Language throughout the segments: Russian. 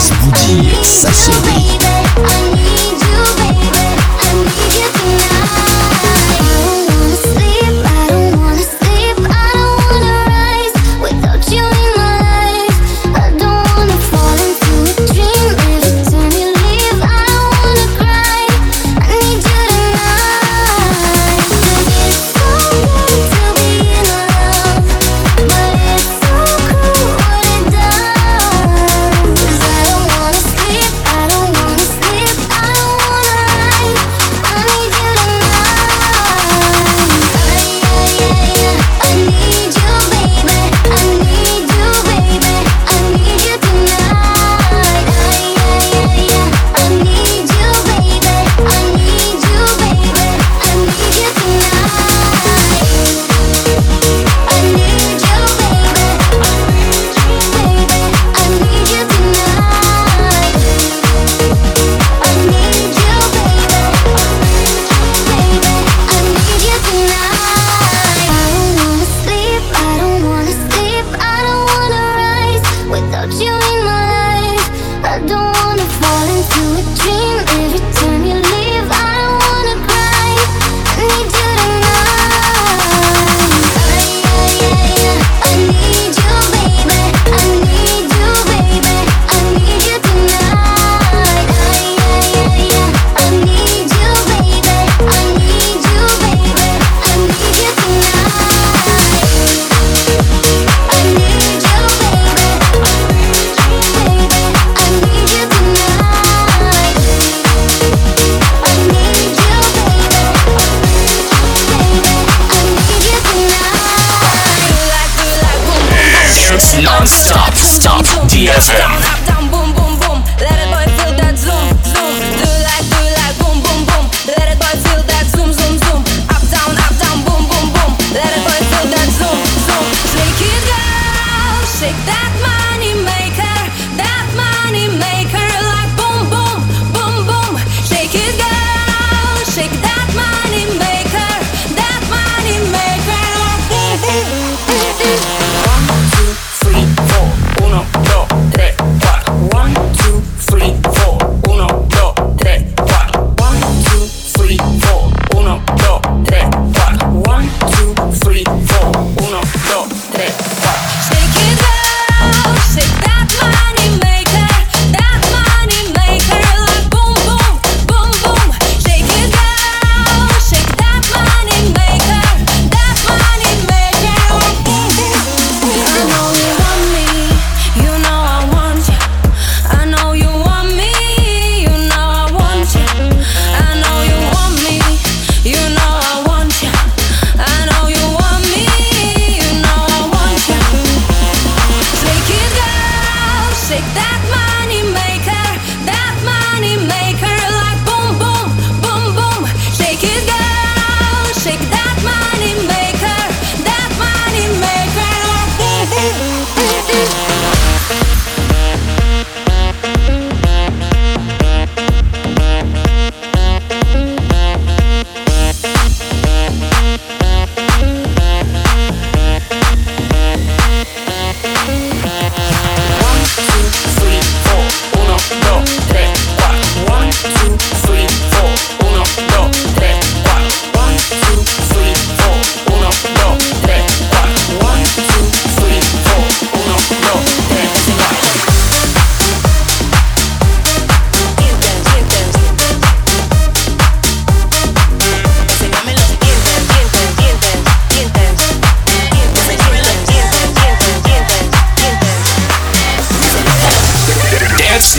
Разбуди соседей.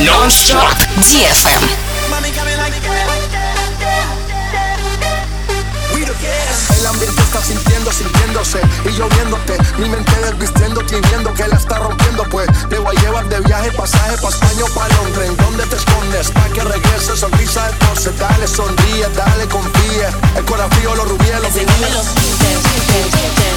Non-stop DFM. El ambiente está sintiendo, sintiéndose y lloviéndote. Mi mente desvistiéndote y viendo que la está rompiendo, pues te voy a llevar de viaje, pasaje pa' España o pa' Londres. ¿En dónde te escondes? Pa' que regreses, sonrisa de porce. Dale, sonríe, dale, confía. El corazón, los rubíes, los vinil.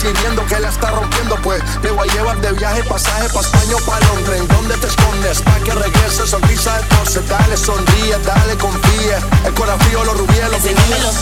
que la está rompiendo, pues te voy a llevar de viaje, pasaje pa' España o pa' Londres. ¿Dónde te escondes? Pa' que regrese, sonrisa de torce, dale, sonríe, dale, confía. El corazón frío, los rubíes, los vinillos.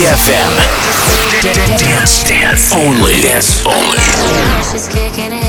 DFM. Dance, dance, dance. Only. Dance, only.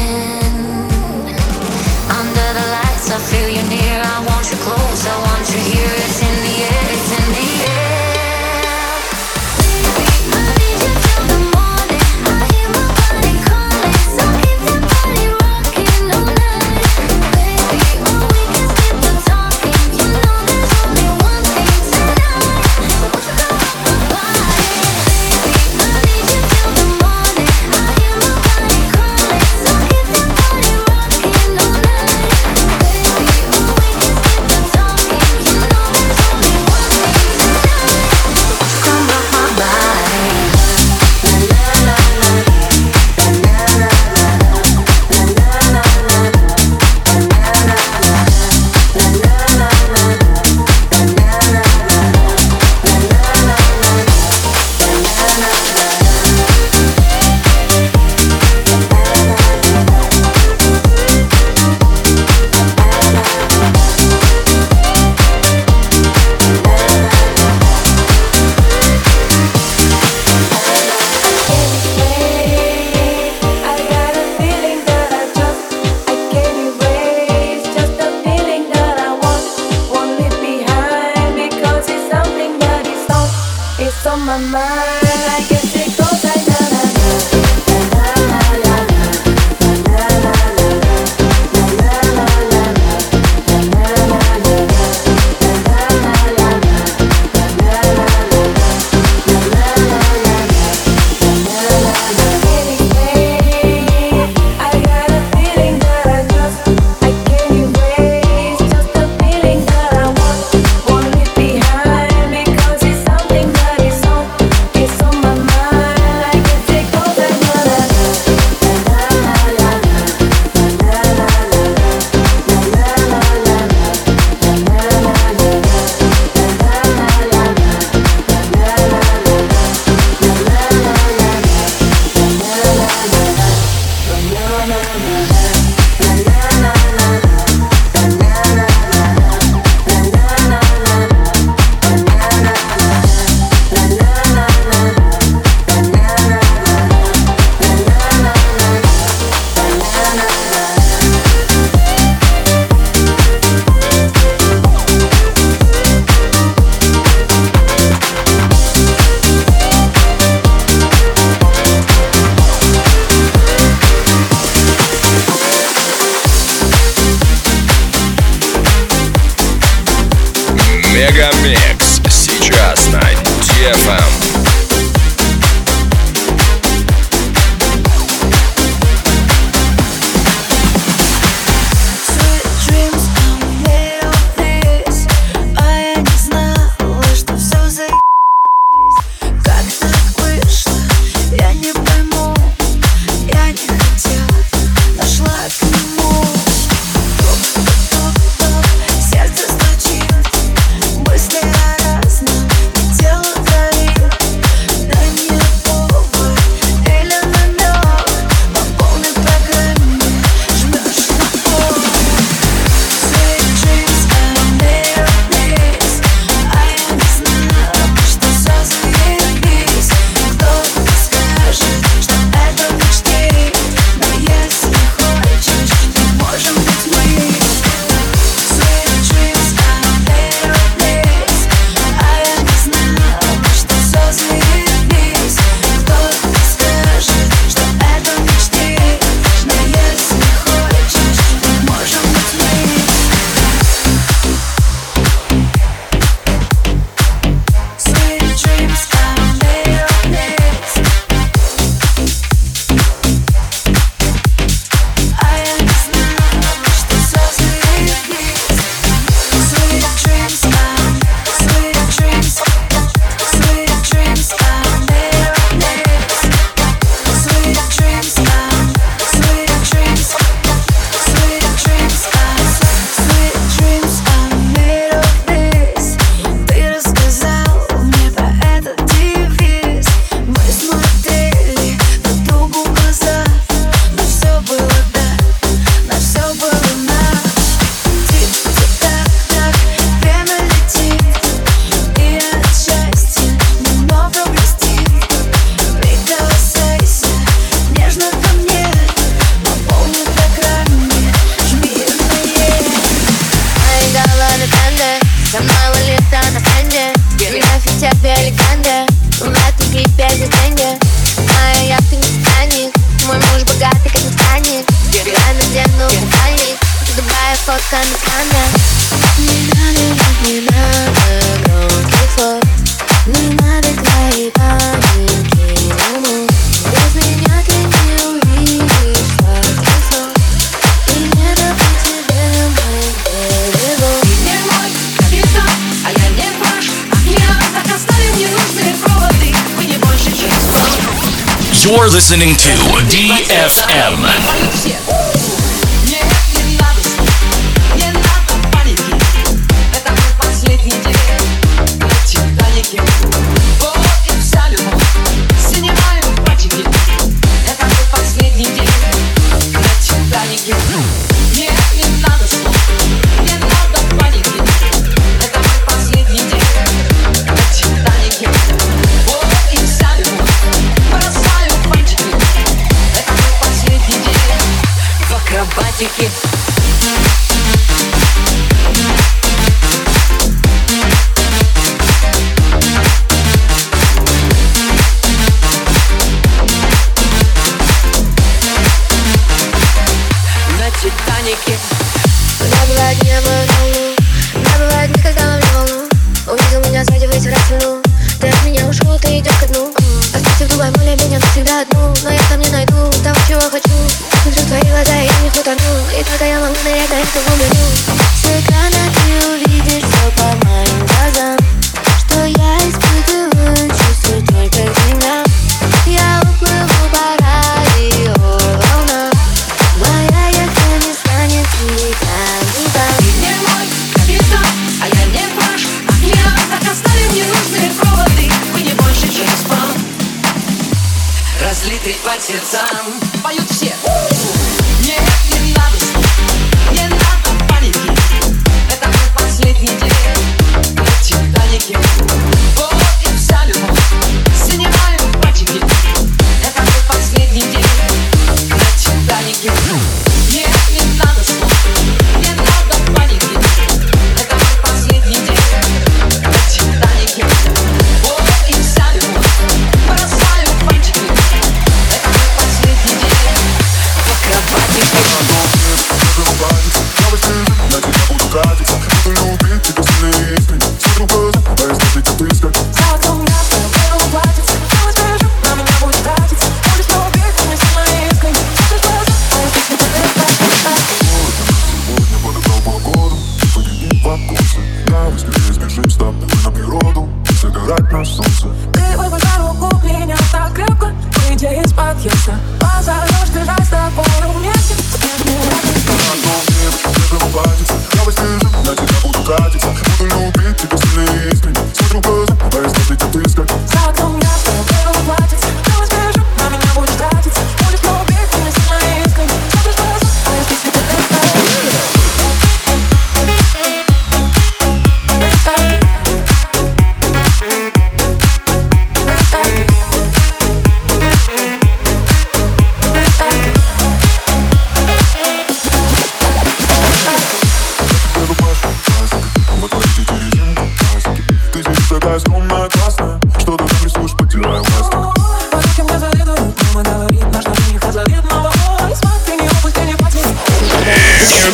You're listening to DFM.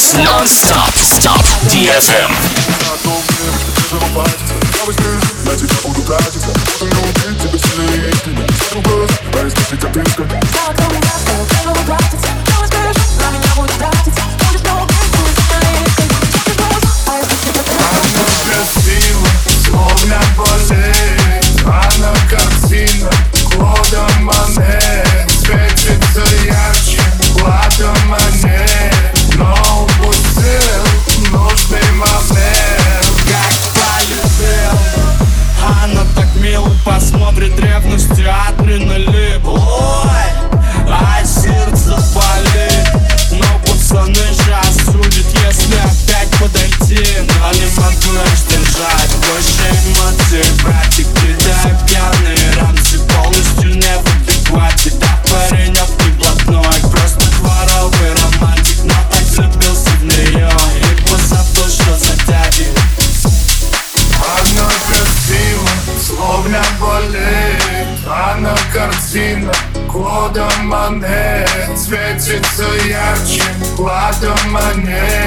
house non-stop. Stop. Dfm посмотрит ревностью адреналин. Ой, а сердце болит. Но пацаны же осудят, если опять подойти. Но не могу я сдержать больше эмоций, братик. монет Светится ярче, кладом монет.